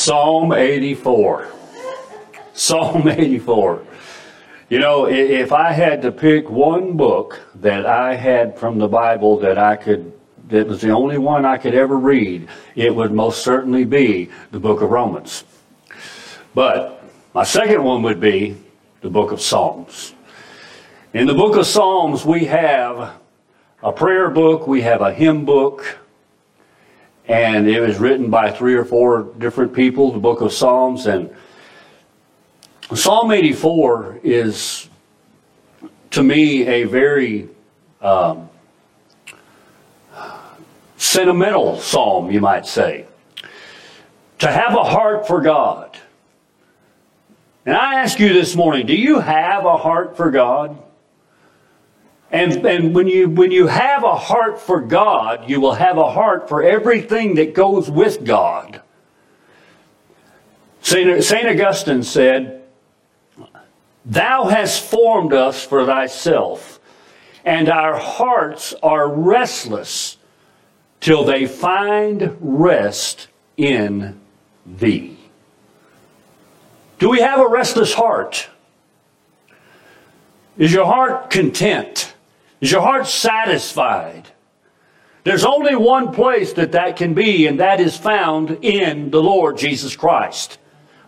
Psalm 84. Psalm 84. You know, if I had to pick one book that I had from the Bible that I could, that was the only one I could ever read, it would most certainly be the book of Romans. But my second one would be the book of Psalms. In the book of Psalms, we have a prayer book, we have a hymn book, and it was written by three or four different people, the book of Psalms. And Psalm 84 is, to me, a very um, sentimental psalm, you might say. To have a heart for God. And I ask you this morning do you have a heart for God? And, and when, you, when you have a heart for God, you will have a heart for everything that goes with God. St. St. Augustine said, Thou hast formed us for thyself, and our hearts are restless till they find rest in thee. Do we have a restless heart? Is your heart content? Is your heart satisfied? There's only one place that that can be, and that is found in the Lord Jesus Christ,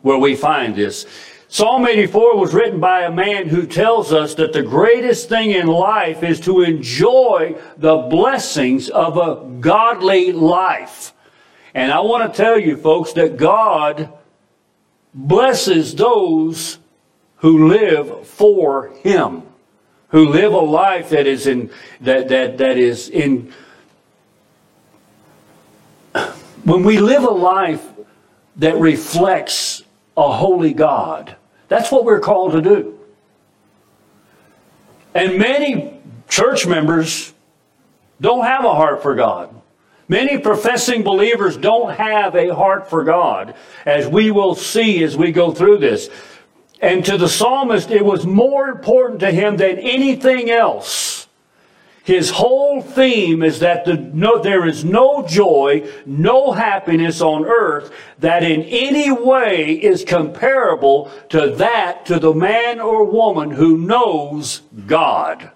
where we find this. Psalm 84 was written by a man who tells us that the greatest thing in life is to enjoy the blessings of a godly life. And I want to tell you, folks, that God blesses those who live for Him who live a life that is in that that that is in when we live a life that reflects a holy God that's what we're called to do and many church members don't have a heart for God Many professing believers don't have a heart for God, as we will see as we go through this. And to the psalmist, it was more important to him than anything else. His whole theme is that the, no, there is no joy, no happiness on earth that in any way is comparable to that to the man or woman who knows God.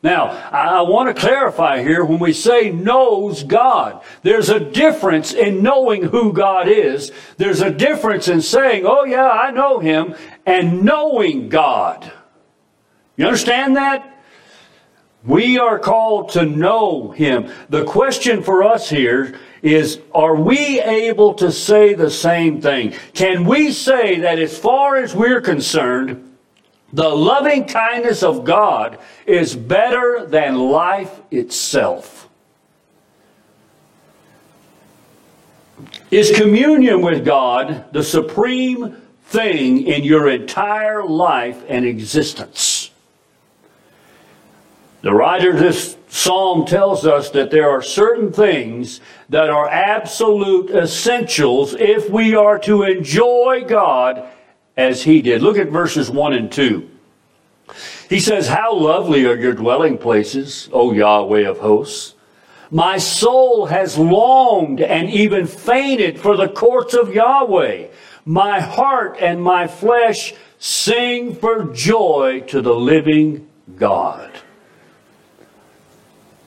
Now, I want to clarify here when we say knows God, there's a difference in knowing who God is. There's a difference in saying, oh yeah, I know him, and knowing God. You understand that? We are called to know him. The question for us here is, are we able to say the same thing? Can we say that as far as we're concerned, the loving kindness of God is better than life itself. Is communion with God the supreme thing in your entire life and existence? The writer of this psalm tells us that there are certain things that are absolute essentials if we are to enjoy God as he did. Look at verses 1 and 2. He says, How lovely are your dwelling places, O Yahweh of hosts. My soul has longed and even fainted for the courts of Yahweh. My heart and my flesh sing for joy to the living God.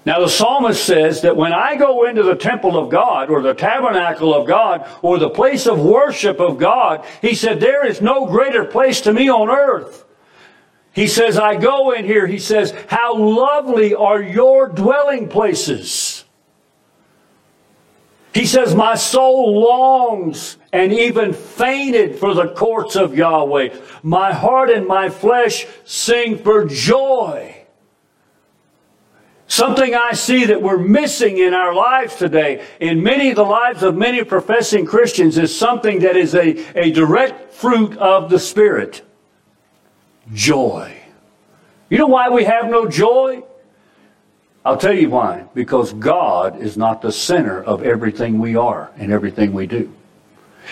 Now, the psalmist says that when I go into the temple of God, or the tabernacle of God, or the place of worship of God, he said, there is no greater place to me on earth. He says, I go in here, he says, how lovely are your dwelling places. He says, my soul longs and even fainted for the courts of Yahweh. My heart and my flesh sing for joy. Something I see that we're missing in our lives today, in many of the lives of many professing Christians, is something that is a, a direct fruit of the Spirit joy. You know why we have no joy? I'll tell you why. Because God is not the center of everything we are and everything we do.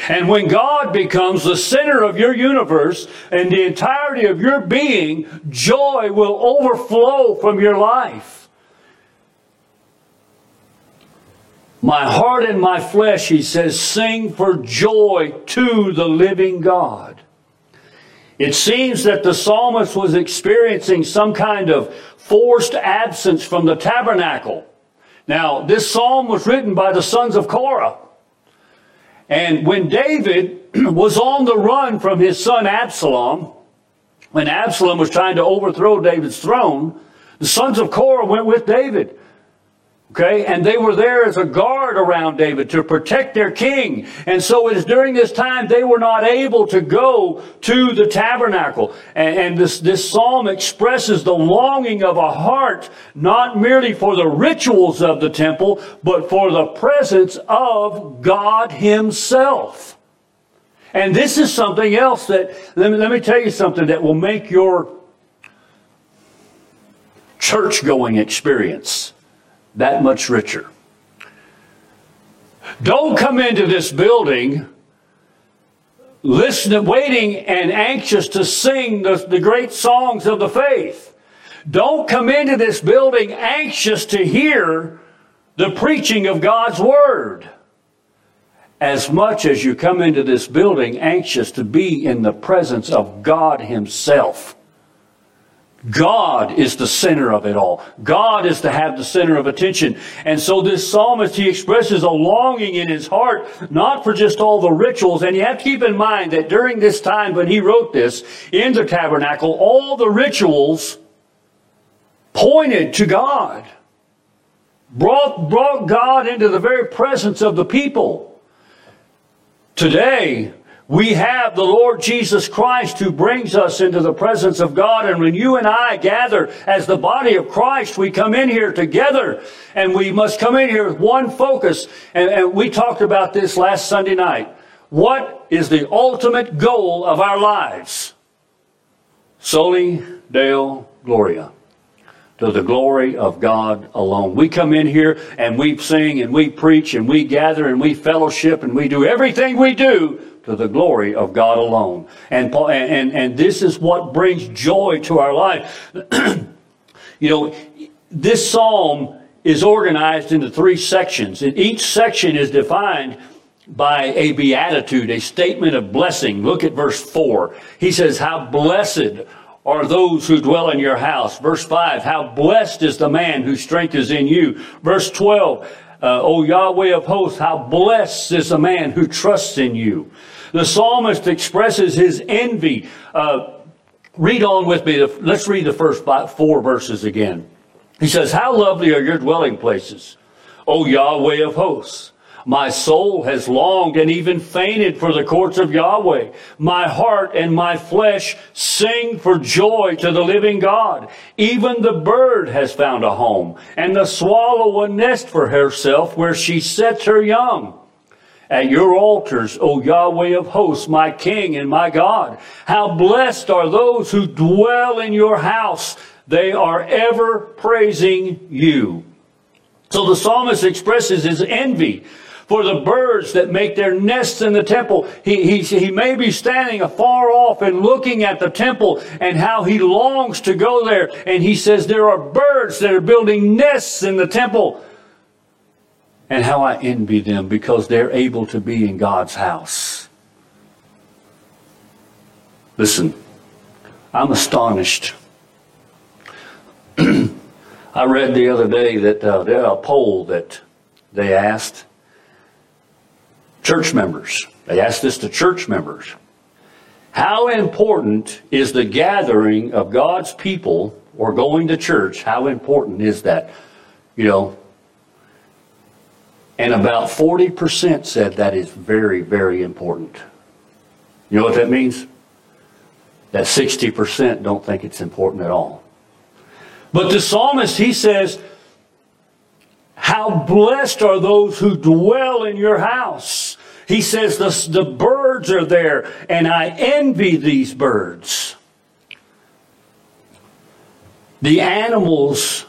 And when God becomes the center of your universe and the entirety of your being, joy will overflow from your life. My heart and my flesh, he says, sing for joy to the living God. It seems that the psalmist was experiencing some kind of forced absence from the tabernacle. Now, this psalm was written by the sons of Korah. And when David was on the run from his son Absalom, when Absalom was trying to overthrow David's throne, the sons of Korah went with David. Okay, and they were there as a guard around David to protect their king. And so it is during this time they were not able to go to the tabernacle. And, and this, this psalm expresses the longing of a heart, not merely for the rituals of the temple, but for the presence of God Himself. And this is something else that, let me, let me tell you something that will make your church going experience that much richer. Don't come into this building listening, waiting and anxious to sing the, the great songs of the faith. Don't come into this building anxious to hear the preaching of God's Word. As much as you come into this building anxious to be in the presence of God Himself. God is the center of it all. God is to have the center of attention. And so this psalmist, he expresses a longing in his heart, not for just all the rituals. And you have to keep in mind that during this time when he wrote this in the tabernacle, all the rituals pointed to God. Brought, brought God into the very presence of the people. Today, we have the Lord Jesus Christ who brings us into the presence of God. And when you and I gather as the body of Christ, we come in here together and we must come in here with one focus. And, and we talked about this last Sunday night. What is the ultimate goal of our lives? Soli Deo Gloria to the glory of God alone. We come in here and we sing and we preach and we gather and we fellowship and we do everything we do to the glory of God alone. And, and, and this is what brings joy to our life. you know, this psalm is organized into three sections, and each section is defined by a beatitude, a statement of blessing. Look at verse 4. He says, How blessed are those who dwell in your house. Verse 5, How blessed is the man whose strength is in you. Verse 12, uh, O Yahweh of hosts, how blessed is the man who trusts in you. The psalmist expresses his envy. Uh, read on with me. Let's read the first four verses again. He says, How lovely are your dwelling places, O Yahweh of hosts. My soul has longed and even fainted for the courts of Yahweh. My heart and my flesh sing for joy to the living God. Even the bird has found a home, and the swallow a nest for herself where she sets her young at your altars, O Yahweh of hosts, my King and my God. How blessed are those who dwell in your house. They are ever praising you. So the psalmist expresses his envy for the birds that make their nests in the temple. He, he, he may be standing afar off and looking at the temple and how he longs to go there. And he says, There are birds that are building nests in the temple and how I envy them because they're able to be in God's house. Listen, I'm astonished. I read the other day that uh, there a poll that they asked church members. They asked this to church members. How important is the gathering of God's people or going to church? How important is that? You know, and about 40% said that is very, very important. You know what that means? That 60% don't think it's important at all. But the psalmist, he says, How blessed are those who dwell in your house. He says, the, the birds are there, and I envy these birds. The animals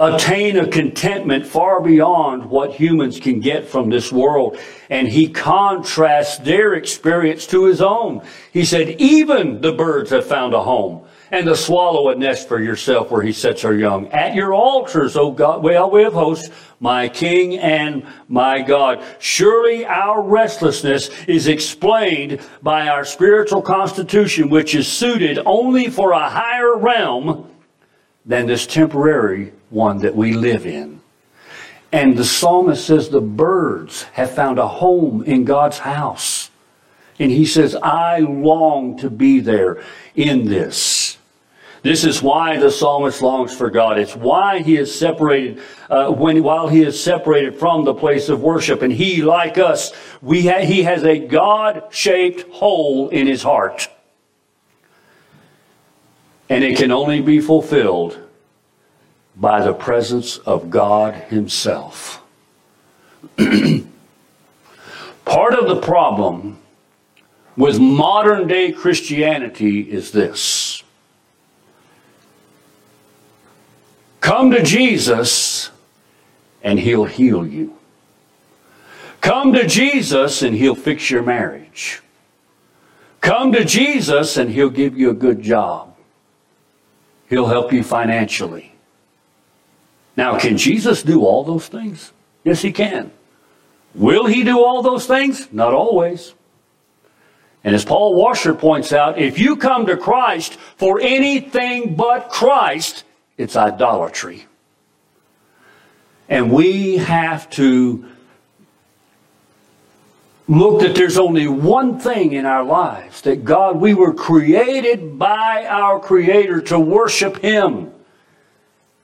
attain a contentment far beyond what humans can get from this world. And he contrasts their experience to his own. He said, even the birds have found a home. And to swallow a nest for yourself where he sets her young. At your altars, O God, well, we have hosts, my King and my God. Surely our restlessness is explained by our spiritual constitution, which is suited only for a higher realm than this temporary one that we live in. And the psalmist says the birds have found a home in God's house. And he says, I long to be there in this. This is why the psalmist longs for God. It's why he is separated, uh, when, while he is separated from the place of worship. And he, like us, we ha- he has a God-shaped hole in his heart. And it can only be fulfilled by the presence of God himself. Part of the problem with modern day Christianity is this. Come to Jesus and he'll heal you. Come to Jesus and he'll fix your marriage. Come to Jesus and he'll give you a good job. He'll help you financially. Now, can Jesus do all those things? Yes, he can. Will he do all those things? Not always. And as Paul Washer points out, if you come to Christ for anything but Christ, it's idolatry. And we have to look that there's only one thing in our lives that God, we were created by our Creator to worship Him.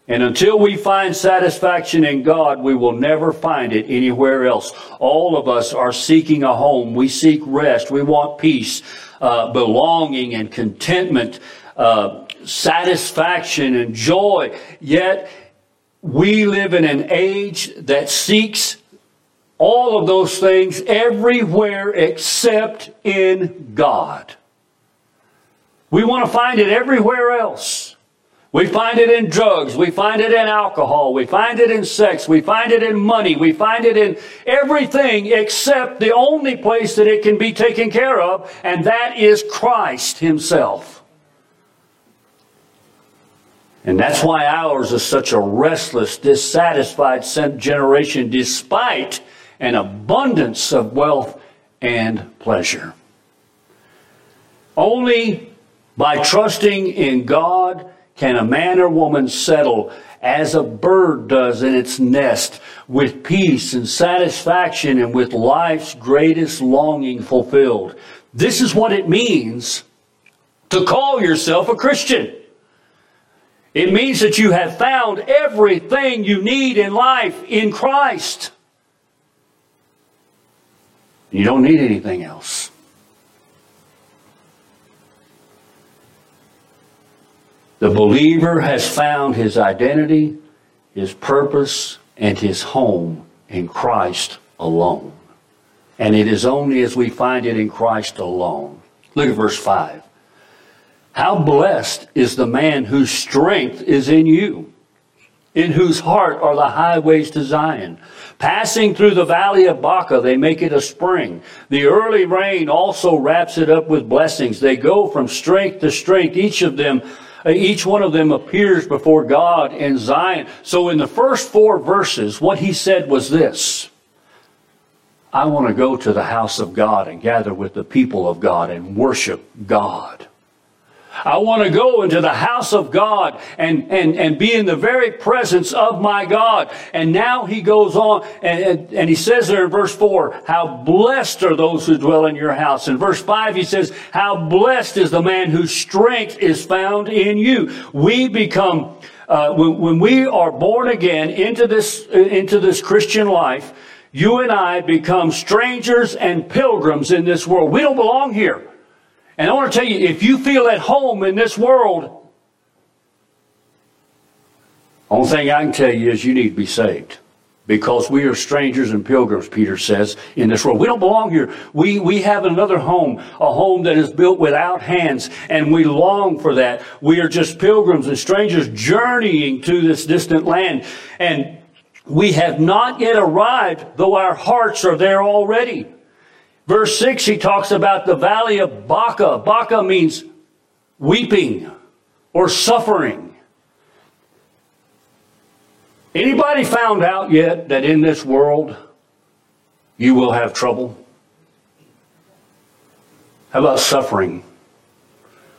And until we find satisfaction in God, we will never find it anywhere else. All of us are seeking a home. We seek rest. We want peace, uh, belonging, and contentment, uh, satisfaction and joy. Yet, we live in an age that seeks all of those things everywhere except in God. We want to find it everywhere else. We find it in drugs. We find it in alcohol. We find it in sex. We find it in money. We find it in everything except the only place that it can be taken care of, and that is Christ Himself. And that's why ours is such a restless, dissatisfied generation despite an abundance of wealth and pleasure. Only by trusting in God can a man or woman settle as a bird does in its nest with peace and satisfaction and with life's greatest longing fulfilled? This is what it means to call yourself a Christian. It means that you have found everything you need in life in Christ. You don't need anything else. The believer has found his identity, his purpose, and his home in Christ alone. And it is only as we find it in Christ alone. Look at verse 5. How blessed is the man whose strength is in you, in whose heart are the highways to Zion. Passing through the valley of Baca, they make it a spring. The early rain also wraps it up with blessings. They go from strength to strength, each of them uh, each one of them appears before God in Zion. So in the first four verses, what he said was this. I want to go to the house of God and gather with the people of God and worship God. I want to go into the house of God and, and, and be in the very presence of my God. And now he goes on and, and, and, he says there in verse 4, how blessed are those who dwell in your house. In verse 5, he says, how blessed is the man whose strength is found in you. We become, uh, when, when we are born again into this, into this Christian life, you and I become strangers and pilgrims in this world. We don't belong here. And I want to tell you, if you feel at home in this world, the only thing I can tell you is you need to be saved. Because we are strangers and pilgrims, Peter says, in this world. We don't belong here. We, we have another home, a home that is built without hands, and we long for that. We are just pilgrims and strangers journeying to this distant land. And we have not yet arrived, though our hearts are there already. Verse 6, he talks about the valley of Baca. Baca means weeping, or suffering. Anybody found out yet that in this world you will have trouble? How about suffering?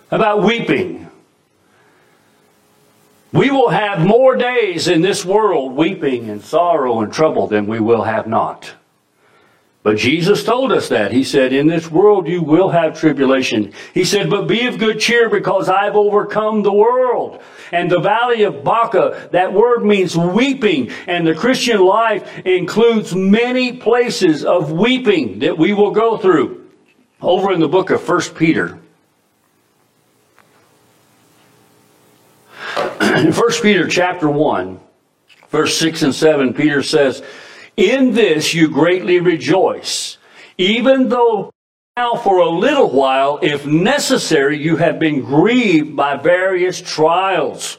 How about weeping? We will have more days in this world weeping and sorrow and trouble than we will have not. But Jesus told us that. He said, In this world you will have tribulation. He said, But be of good cheer because I've overcome the world. And the valley of Baca, that word means weeping. And the Christian life includes many places of weeping that we will go through. Over in the book of 1 Peter. In 1 Peter chapter 1, verse 6 and 7, Peter says, in this you greatly rejoice, even though now for a little while, if necessary, you have been grieved by various trials,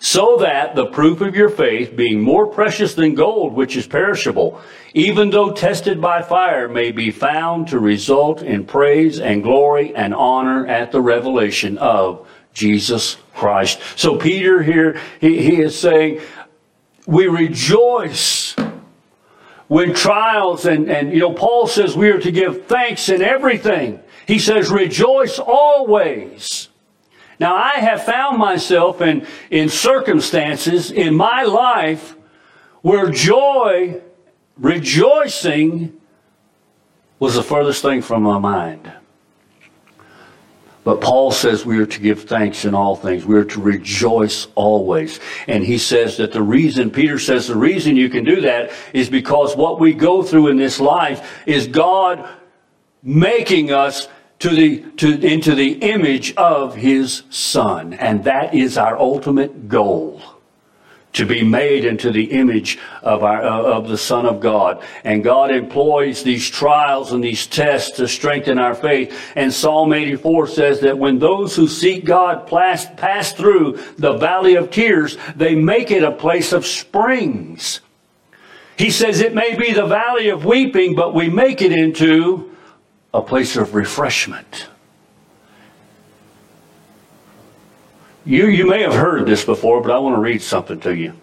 so that the proof of your faith, being more precious than gold, which is perishable, even though tested by fire, may be found to result in praise and glory and honor at the revelation of Jesus Christ. So Peter here, he, he is saying, we rejoice when trials and, and, you know, Paul says we are to give thanks in everything. He says rejoice always. Now I have found myself in, in circumstances in my life where joy, rejoicing was the furthest thing from my mind. But Paul says we are to give thanks in all things. We are to rejoice always. And he says that the reason, Peter says the reason you can do that is because what we go through in this life is God making us to the, to, into the image of his son. And that is our ultimate goal to be made into the image of our uh, of the son of god. And god employs these trials and these tests to strengthen our faith. And psalm 84 says that when those who seek god pass, pass through the valley of tears they make it a place of springs. He says it may be the valley of weeping but we make it into a place of refreshment You, you may have heard this before, but I want to read something to you.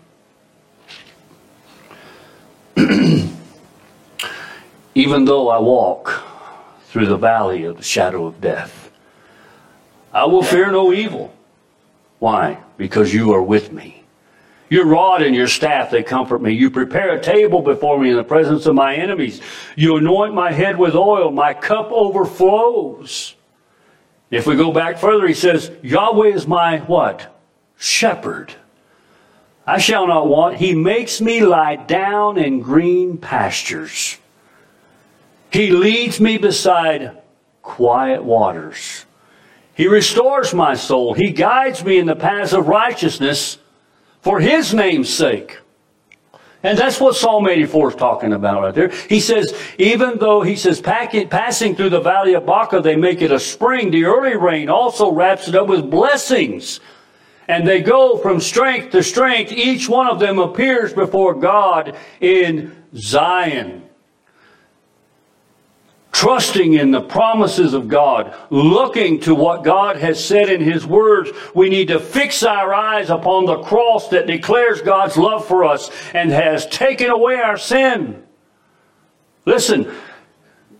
Even though I walk through the valley of the shadow of death, I will fear no evil. Why? Because you are with me. Your rod and your staff, they comfort me. You prepare a table before me in the presence of my enemies. You anoint my head with oil. My cup overflows. If we go back further, he says, Yahweh is my what? Shepherd. I shall not want. He makes me lie down in green pastures. He leads me beside quiet waters. He restores my soul. He guides me in the paths of righteousness for his name's sake. And that's what Psalm 84 is talking about right there. He says, even though he says, passing through the valley of Baca, they make it a spring. The early rain also wraps it up with blessings. And they go from strength to strength. Each one of them appears before God in Zion trusting in the promises of God, looking to what God has said in His words, we need to fix our eyes upon the cross that declares God's love for us and has taken away our sin. Listen,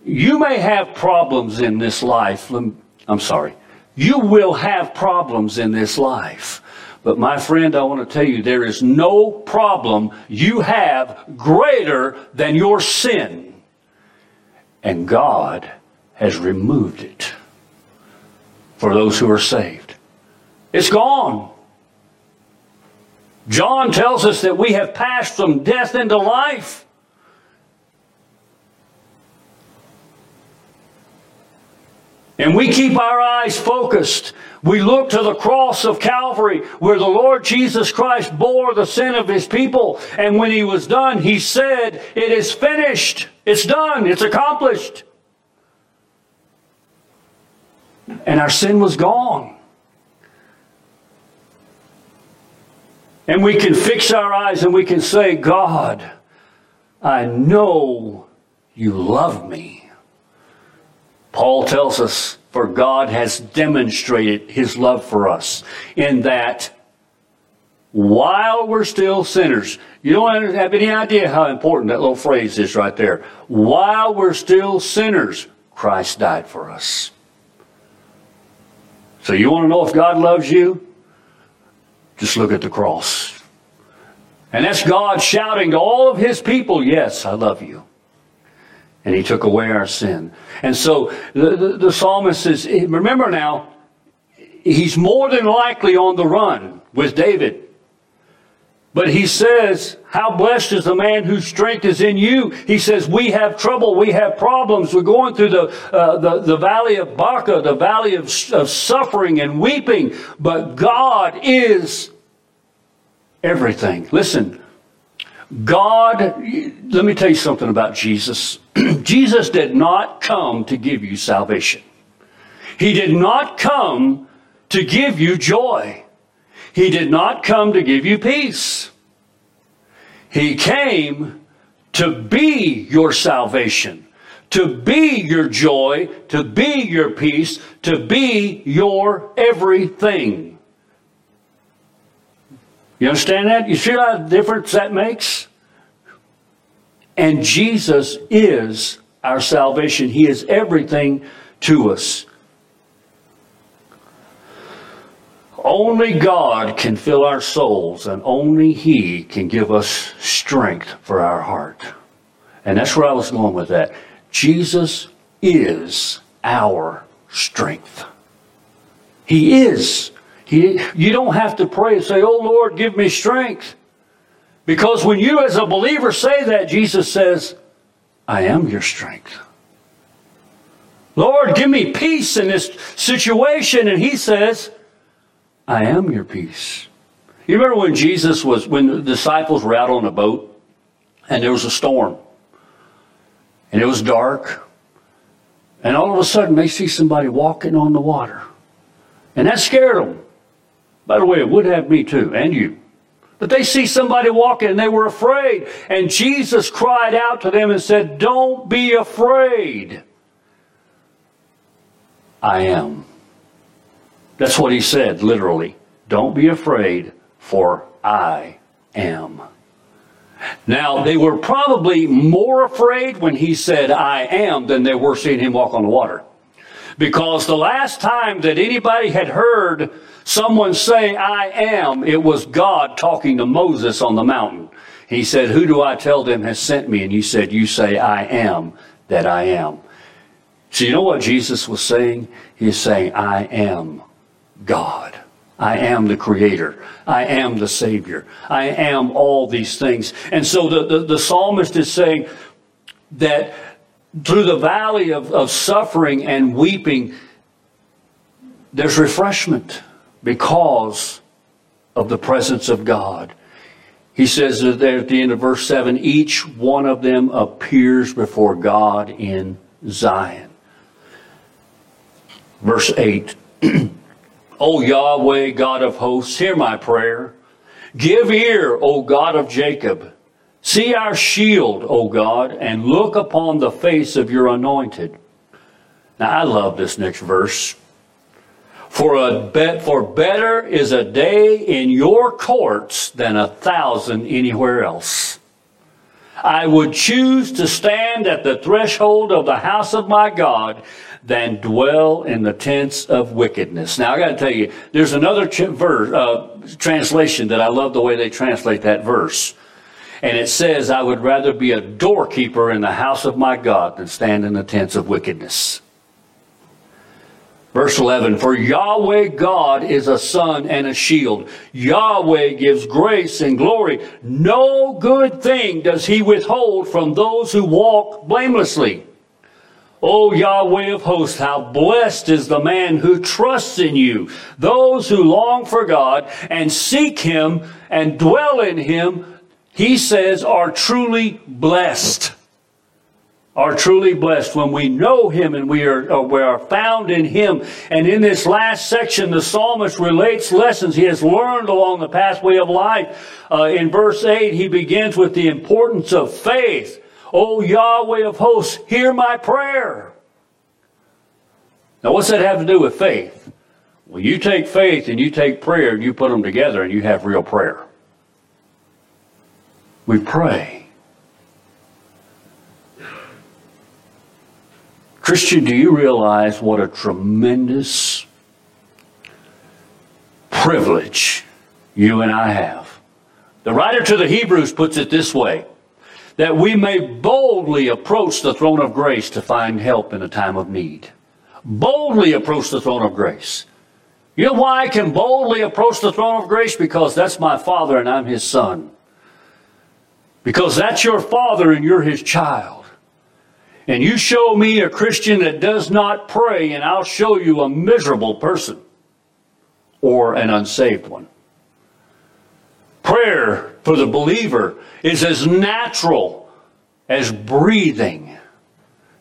you may have problems in this life. I'm sorry. You will have problems in this life. But my friend, I want to tell you, there is no problem you have greater than your sin and God has removed it for those who are saved. It's gone. John tells us that we have passed from death into life. And we keep our eyes focused. We look to the cross of Calvary where the Lord Jesus Christ bore the sin of his people. And when he was done, he said, It is finished. It's done. It's accomplished. And our sin was gone. And we can fix our eyes and we can say, God, I know you love me. Paul tells us, For God has demonstrated his love for us in that while we're still sinners, you don't have any idea how important that little phrase is right there. While we're still sinners, Christ died for us. So you want to know if God loves you? Just look at the cross. And that's God shouting to all of his people, Yes, I love you and he took away our sin. And so the, the, the, psalmist says, remember now, he's more than likely on the run with David. But he says, How blessed is the man whose strength is in you. He says, We have trouble, we have problems. We're going through the, uh, the, the valley of Baca, the valley of, of suffering and weeping. But God is everything. Listen, God, let me tell you something about Jesus. Jesus did not come to give you salvation. He did not come to give you joy. He did not come to give you peace. He came to be your salvation, to be your joy, to be your peace, to be your everything. You understand that? You see how the difference that makes? And Jesus is our salvation. He is everything to us. Only God can fill our souls, and only He can give us strength for our heart. And that's where I was going with that. Jesus is our strength. He is he, you don't have to pray and say, Oh Lord, give me strength. Because when you as a believer say that, Jesus says, I am your strength. Lord, give me peace in this situation. And he says, I am your peace. You remember when Jesus was, when the disciples were out on a boat and there was a storm and it was dark and all of a sudden they see somebody walking on the water and that scared them. By the way, it would have me too, and you. But they see somebody walking and they were afraid. And Jesus cried out to them and said, Don't be afraid. I am. That's what he said, literally. Don't be afraid, for I am. Now, they were probably more afraid when he said, I am, than they were seeing him walk on the water. Because the last time that anybody had heard someone say, I am, it was God talking to Moses on the mountain. He said, Who do I tell them has sent me? And he said, You say, I am that I am. So you know what Jesus was saying? He's saying, I am God. I am the creator. I am the savior. I am all these things. And so the, the, the psalmist is saying that through the valley of, of suffering and weeping, there's refreshment because of the presence of God. He says there at the end of verse 7 each one of them appears before God in Zion. Verse 8 O Yahweh, God of hosts, hear my prayer. Give ear, O God of Jacob. See our shield, O God, and look upon the face of your anointed. Now, I love this next verse. For, a bet, for better is a day in your courts than a thousand anywhere else. I would choose to stand at the threshold of the house of my God than dwell in the tents of wickedness. Now, I got to tell you, there's another ch- verse, uh, translation that I love the way they translate that verse. And it says, I would rather be a doorkeeper in the house of my God than stand in the tents of wickedness. Verse 11, for Yahweh God is a sun and a shield. Yahweh gives grace and glory. No good thing does he withhold from those who walk blamelessly. O Yahweh of hosts, how blessed is the man who trusts in you. Those who long for God and seek him and dwell in him he says, are truly blessed. Are truly blessed when we know Him and we are, uh, we are found in Him. And in this last section, the psalmist relates lessons he has learned along the pathway of life. Uh, in verse 8, he begins with the importance of faith. O Yahweh of hosts, hear my prayer. Now, what's that have to do with faith? Well, you take faith and you take prayer and you put them together and you have real prayer. We pray. Christian, do you realize what a tremendous privilege you and I have? The writer to the Hebrews puts it this way that we may boldly approach the throne of grace to find help in a time of need. Boldly approach the throne of grace. You know why I can boldly approach the throne of grace? Because that's my Father and I'm His Son. Because that's your Father and you're His child. And you show me a Christian that does not pray, and I'll show you a miserable person or an unsaved one. Prayer for the believer is as natural as breathing.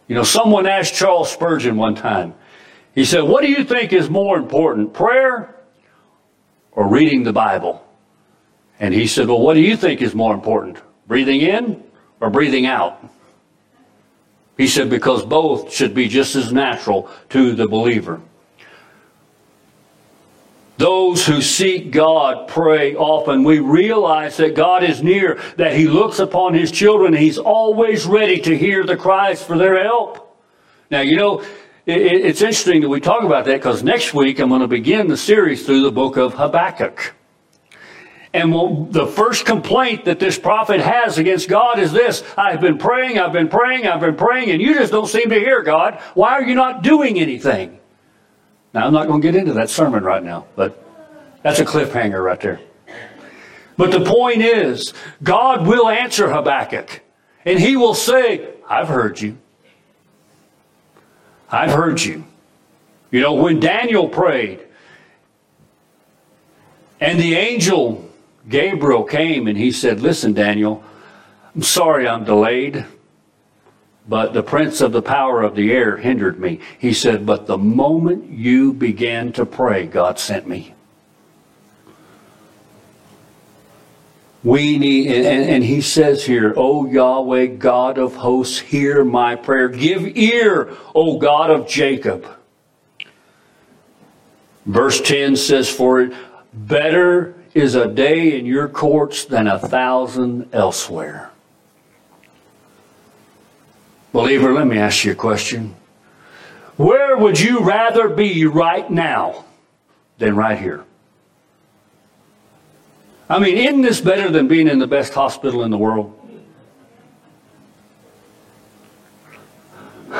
You know, someone asked Charles Spurgeon one time, he said, What do you think is more important, prayer or reading the Bible? And he said, Well, what do you think is more important, breathing in or breathing out? He said, Because both should be just as natural to the believer. Those who seek God pray often. We realize that God is near, that He looks upon His children. He's always ready to hear the cries for their help. Now, you know, it's interesting that we talk about that because next week I'm going to begin the series through the book of Habakkuk. And the first complaint that this prophet has against God is this I've been praying, I've been praying, I've been praying, and you just don't seem to hear God. Why are you not doing anything? Now, I'm not going to get into that sermon right now, but that's a cliffhanger right there. But the point is, God will answer Habakkuk, and he will say, I've heard you. I've heard you. You know, when Daniel prayed, and the angel Gabriel came and he said, Listen, Daniel, I'm sorry I'm delayed, but the prince of the power of the air hindered me. He said, But the moment you began to pray, God sent me. We need, and, and, he says here, O Yahweh, God of hosts, hear my prayer. Give ear, O God of Jacob. Verse 10 says, For it better is a day in your courts than a thousand elsewhere. Believer, let me ask you a question. Where would you rather be right now than right here? I mean, isn't this better than being in the best hospital in the world?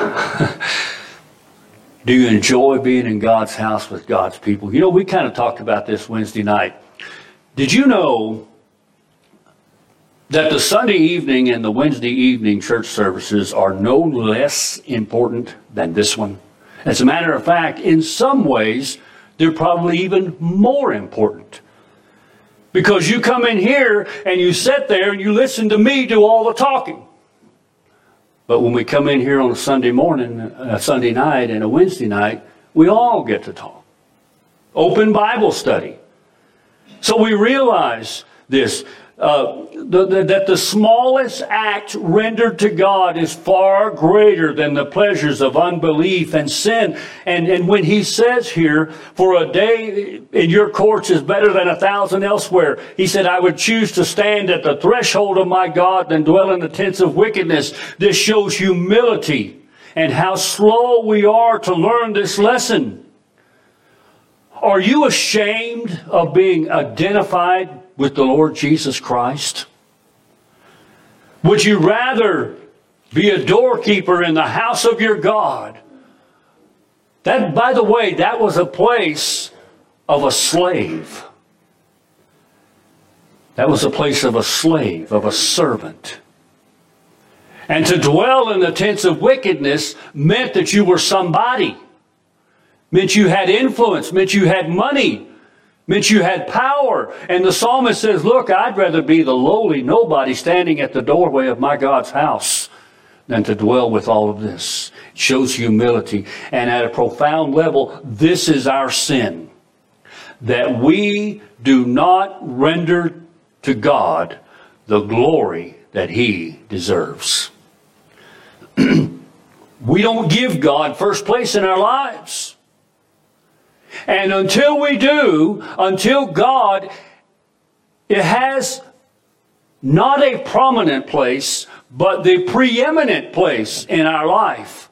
Do you enjoy being in God's house with God's people? You know, we kind of talked about this Wednesday night. Did you know that the Sunday evening and the Wednesday evening church services are no less important than this one? As a matter of fact, in some ways, they're probably even more important. Because you come in here and you sit there and you listen to me do all the talking. But when we come in here on a Sunday morning, a Sunday night, and a Wednesday night, we all get to talk. Open Bible study. So we realize this uh, the, the, that the smallest act rendered to God is far greater than the pleasures of unbelief and sin. And, and when he says here, for a day in your courts is better than a thousand elsewhere, he said, I would choose to stand at the threshold of my God than dwell in the tents of wickedness. This shows humility and how slow we are to learn this lesson. Are you ashamed of being identified with the Lord Jesus Christ? Would you rather be a doorkeeper in the house of your God? That, by the way, that was a place of a slave. That was a place of a slave, of a servant. And to dwell in the tents of wickedness meant that you were somebody, meant you had influence, meant you had money, meant you had power. And the psalmist says, Look, I'd rather be the lowly nobody standing at the doorway of my God's house than to dwell with all of this. It shows humility. And at a profound level, this is our sin that we do not render to God the glory that He deserves. we don't give God first place in our lives. And until we do, until God, it has not a prominent place, but the preeminent place in our life.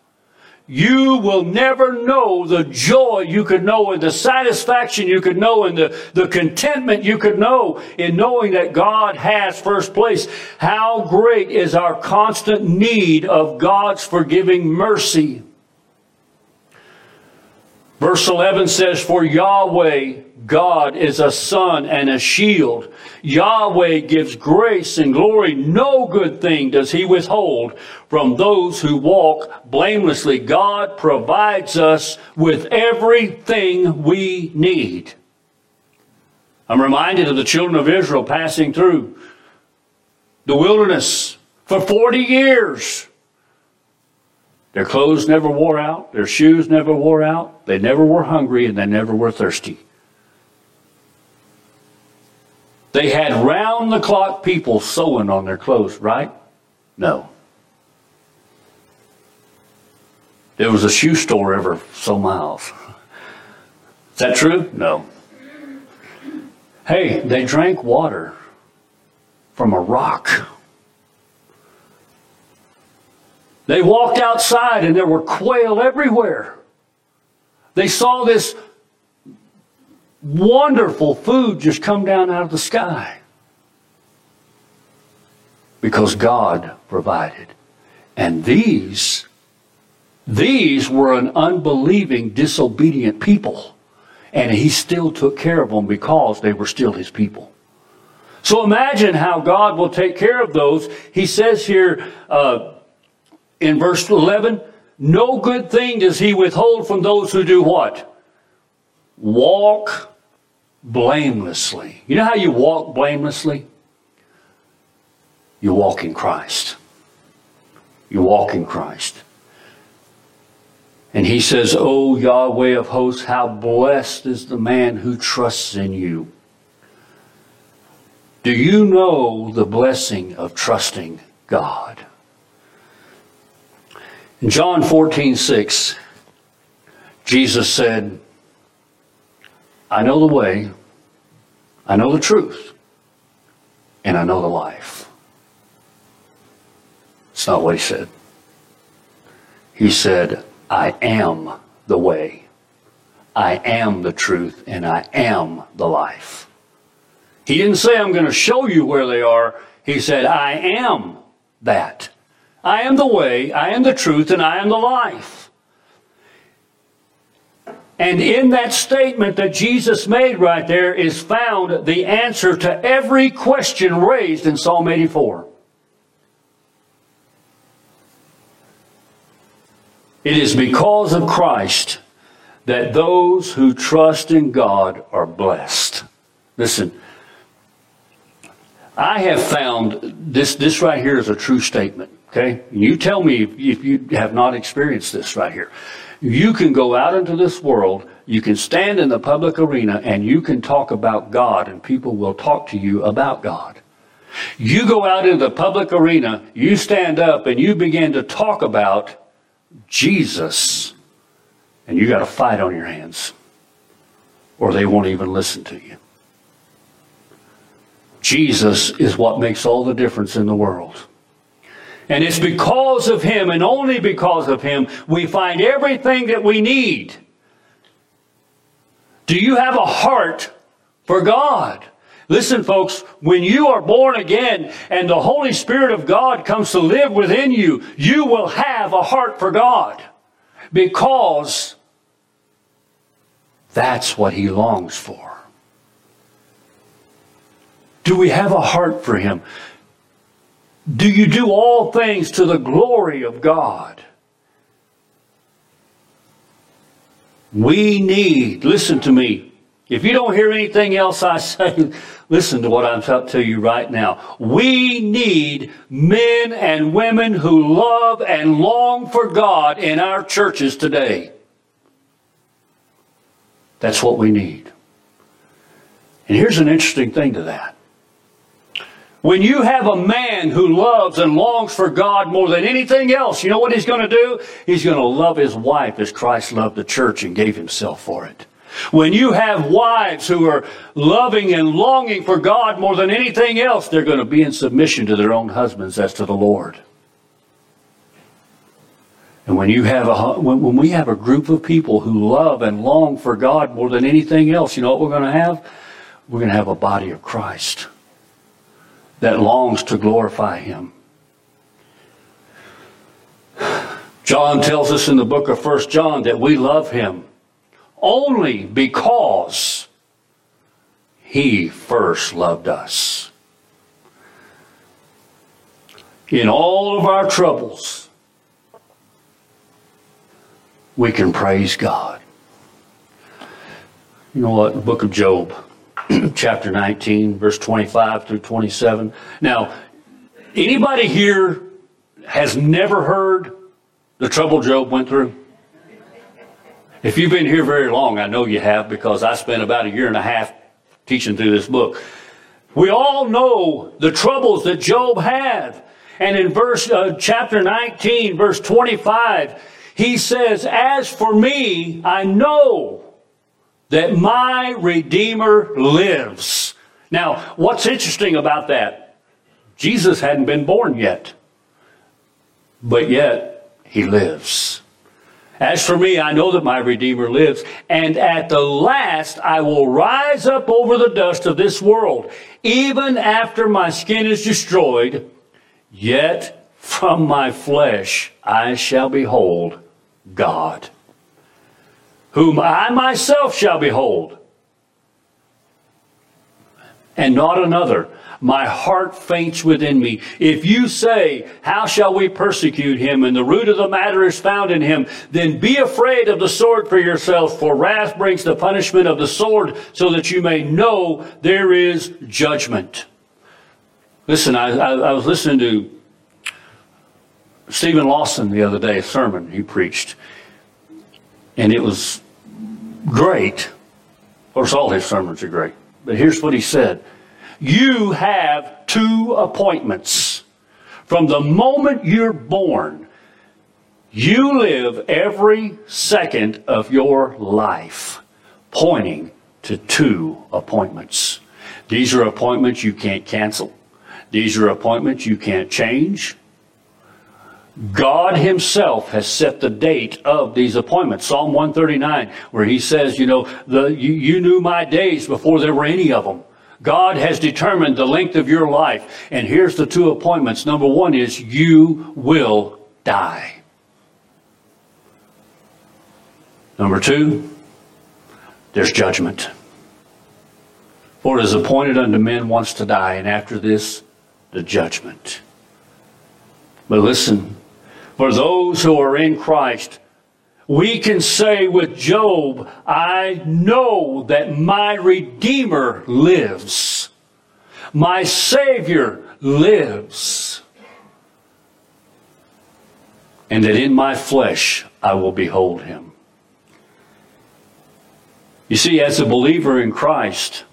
You will never know the joy you could know and the satisfaction you could know and the, the contentment you could know in knowing that God has first place. How great is our constant need of God's forgiving mercy. Verse 11 says, For Yahweh, God, is a sun and a shield. Yahweh gives grace and glory. No good thing does he withhold from those who walk blamelessly. God provides us with everything we need. I'm reminded of the children of Israel passing through the wilderness for 40 years. Their clothes never wore out, their shoes never wore out, they never were hungry, and they never were thirsty. They had round the clock people sewing on their clothes, right? No. There was a shoe store every so miles. Is that true? No. Hey, they drank water from a rock. They walked outside and there were quail everywhere. They saw this wonderful food just come down out of the sky because God provided. And these, these were an unbelieving, disobedient people. And he still took care of them because they were still his people. So imagine how God will take care of those. He says here, uh, in verse 11, no good thing does he withhold from those who do what? Walk blamelessly. You know how you walk blamelessly? You walk in Christ. You walk in Christ. And he says, O Yahweh of hosts, how blessed is the man who trusts in you. Do you know the blessing of trusting God? In John 14, 6, Jesus said, I know the way, I know the truth, and I know the life. It's not what he said. He said, I am the way, I am the truth, and I am the life. He didn't say, I'm going to show you where they are. He said, I am that. I am the way, I am the truth, and I am the life. And in that statement that Jesus made right there is found the answer to every question raised in Psalm 84. It is because of Christ that those who trust in God are blessed. Listen, I have found this, this right here is a true statement. Okay? You tell me if, if you have not experienced this right here. You can go out into this world, you can stand in the public arena, and you can talk about God, and people will talk to you about God. You go out into the public arena, you stand up, and you begin to talk about Jesus, and you got a fight on your hands, or they won't even listen to you. Jesus is what makes all the difference in the world. And it's because of Him and only because of Him we find everything that we need. Do you have a heart for God? Listen, folks, when you are born again and the Holy Spirit of God comes to live within you, you will have a heart for God because that's what He longs for. Do we have a heart for Him? Do you do all things to the glory of God? We need, listen to me. If you don't hear anything else I say, listen to what I'm about to tell you right now. We need men and women who love and long for God in our churches today. That's what we need. And here's an interesting thing to that. When you have a man who loves and longs for God more than anything else, you know what he's going to do? He's going to love his wife as Christ loved the church and gave himself for it. When you have wives who are loving and longing for God more than anything else, they're going to be in submission to their own husbands as to the Lord. And when you have a when, we have a group of people who love and long for God more than anything else, you know what we're going to have? We're going to have a body of Christ that longs to glorify him. John tells us in the book of First John that we love him only because he first loved us. In all of our troubles, we can praise God. You know what? The book of Job, chapter 19, verse 25 through 27. Now, anybody here has never heard the trouble Job went through? If you've been here very long, I know you have because I spent about a year and a half teaching through this book. We all know the troubles that Job had. And in verse uh, chapter 19, verse 25, he says, As for me, I know that my Redeemer lives. Now, what's interesting about that? Jesus hadn't been born yet, but yet he lives. As for me, I know that my Redeemer lives, and at the last I will rise up over the dust of this world, even after my skin is destroyed, yet from my flesh I shall behold God, whom I myself shall behold, and not another. My heart faints within me. If you say, How shall we persecute him? And the root of the matter is found in him, then be afraid of the sword for yourself, for wrath brings the punishment of the sword, so that you may know there is judgment. Listen, I, I, I was listening to Steven Lawson the other day, a sermon he preached. And it was great. Of course, all his sermons are great. But here's what he said You have two appointments. From the moment you're born, you live every second of your life pointing to two appointments. These are appointments you can't cancel. These are appointments you can't change. God Himself has set the date of these appointments. Psalm 139, where He says, you know, the, you, you knew my days before there were any of them. God has determined the length of your life. And here's the two appointments. Number one is you will die. Number two, there's judgment. For it is appointed unto men once to die, and after this, the judgment. But listen, for those who are in Christ, we can say with Job, I know that my Redeemer lives. My Savior lives. And that in my flesh I will behold him. You see, as a believer in Christ,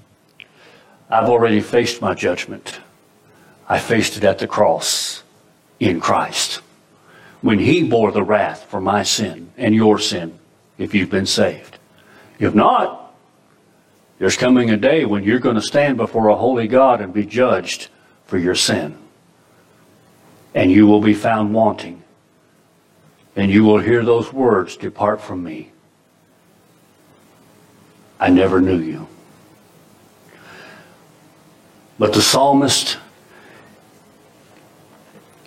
I've already faced my judgment. I faced it at the cross in Christ when he bore the wrath for my sin and your sin if you've been saved. If not, there's coming a day when you're going to stand before a holy God and be judged for your sin. And you will be found wanting. And you will hear those words, Depart from me. I never knew you. But the psalmist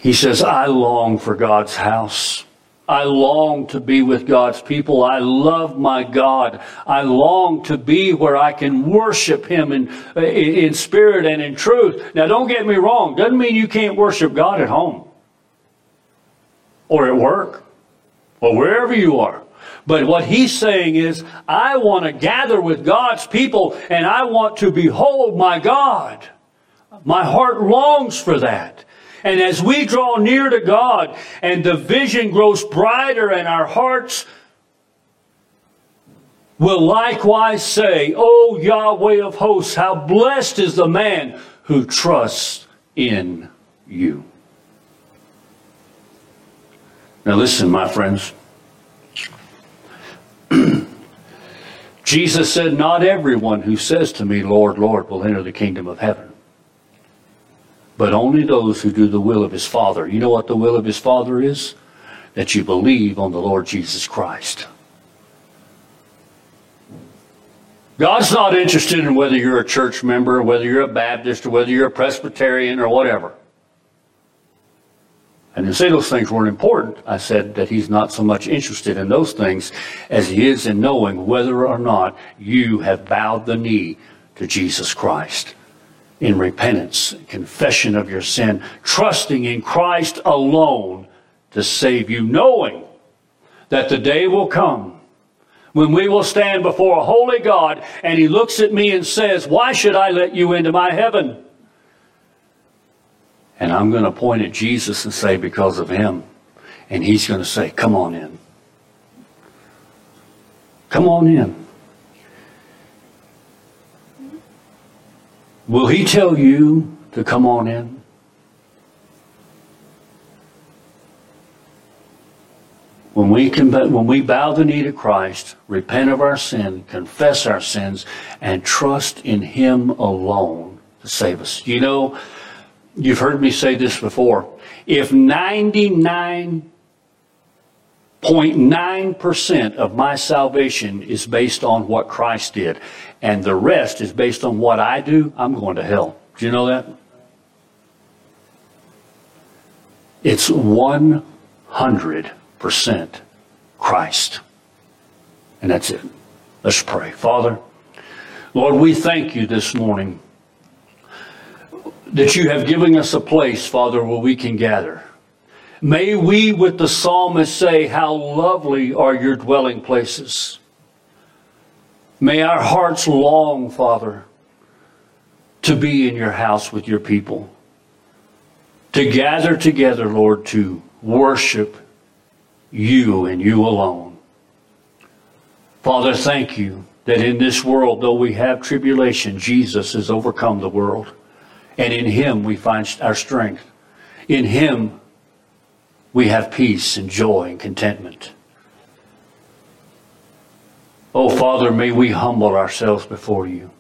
he says, I long for God's house. I long to be with God's people. I love my God. I long to be where I can worship Him in, in spirit and in truth. Now, don't get me wrong. Doesn't mean you can't worship God at home or at work or wherever you are. But what he's saying is, I want to gather with God's people and I want to behold my God. My heart longs for that. And as we draw near to God and the vision grows brighter and our hearts will likewise say, O Yahweh of hosts, how blessed is the man who trusts in you. Now listen, my friends. Jesus said, Not everyone who says to me, Lord, Lord, will enter the kingdom of heaven, but only those who do the will of his Father. You know what the will of his Father is? That you believe on the Lord Jesus Christ. God's not interested in whether you're a church member, whether you're a Baptist, or whether you're a Presbyterian, or whatever. And to say those things weren't important, I said that he's not so much interested in those things as he is in knowing whether or not you have bowed the knee to Jesus Christ in repentance, confession of your sin, trusting in Christ alone to save you, knowing that the day will come when we will stand before a holy God and he looks at me and says, Why should I let you into my heaven? And I'm going to point at Jesus and say, Because of him. And he's going to say, Come on in. Come on in. Will he tell you to come on in? When we, can, when we bow the knee to Christ, repent of our sin, confess our sins, and trust in Him alone to save us. You know, you've heard me say this before. If 99.9% of my salvation is based on what Christ did, and the rest is based on what I do, I'm going to hell. Do you know that? It's 100 percent Christ. And that's it. Let's pray. Father, Lord, we thank you this morning that you have given us a place, Father, where we can gather. May we, with the psalmist, say, How lovely are your dwelling places. May our hearts long, Father, to be in your house with your people, to gather together, Lord, to worship you and you alone. Father, thank you that in this world, though we have tribulation, Jesus has overcome the world. And in him we find our strength. In him we have peace and joy and contentment. Oh, Father, may we humble ourselves before you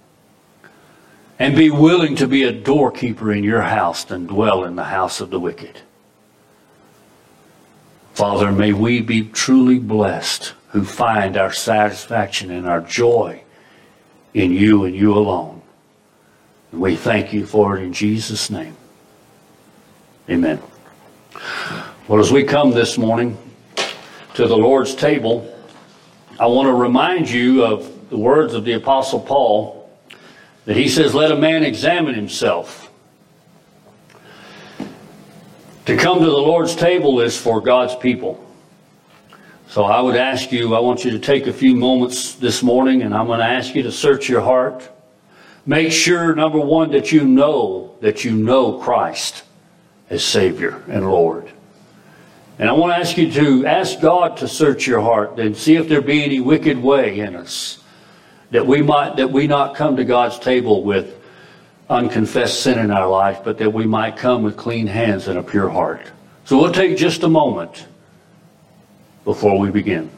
and be willing to be a doorkeeper in your house than dwell in the house of the wicked. Father, may we be truly blessed who find our satisfaction and our joy in you and you alone. And we thank you for it in Jesus' name. Amen. Well, as we come this morning to the Lord's table, I want to remind you of the words of the Apostle Paul that he says, Let a man examine himself To come to the Lord's table is for God's people. So I would ask you, I want you to take a few moments this morning and I'm going to ask you to search your heart. Make sure, number one, that you know that you know Christ as Savior and Lord. And I want to ask you to ask God to search your heart and see if there be any wicked way in us that we might that we not come to God's table with unconfessed sin in our life, but that we might come with clean hands and a pure heart. So we'll take just a moment before we begin.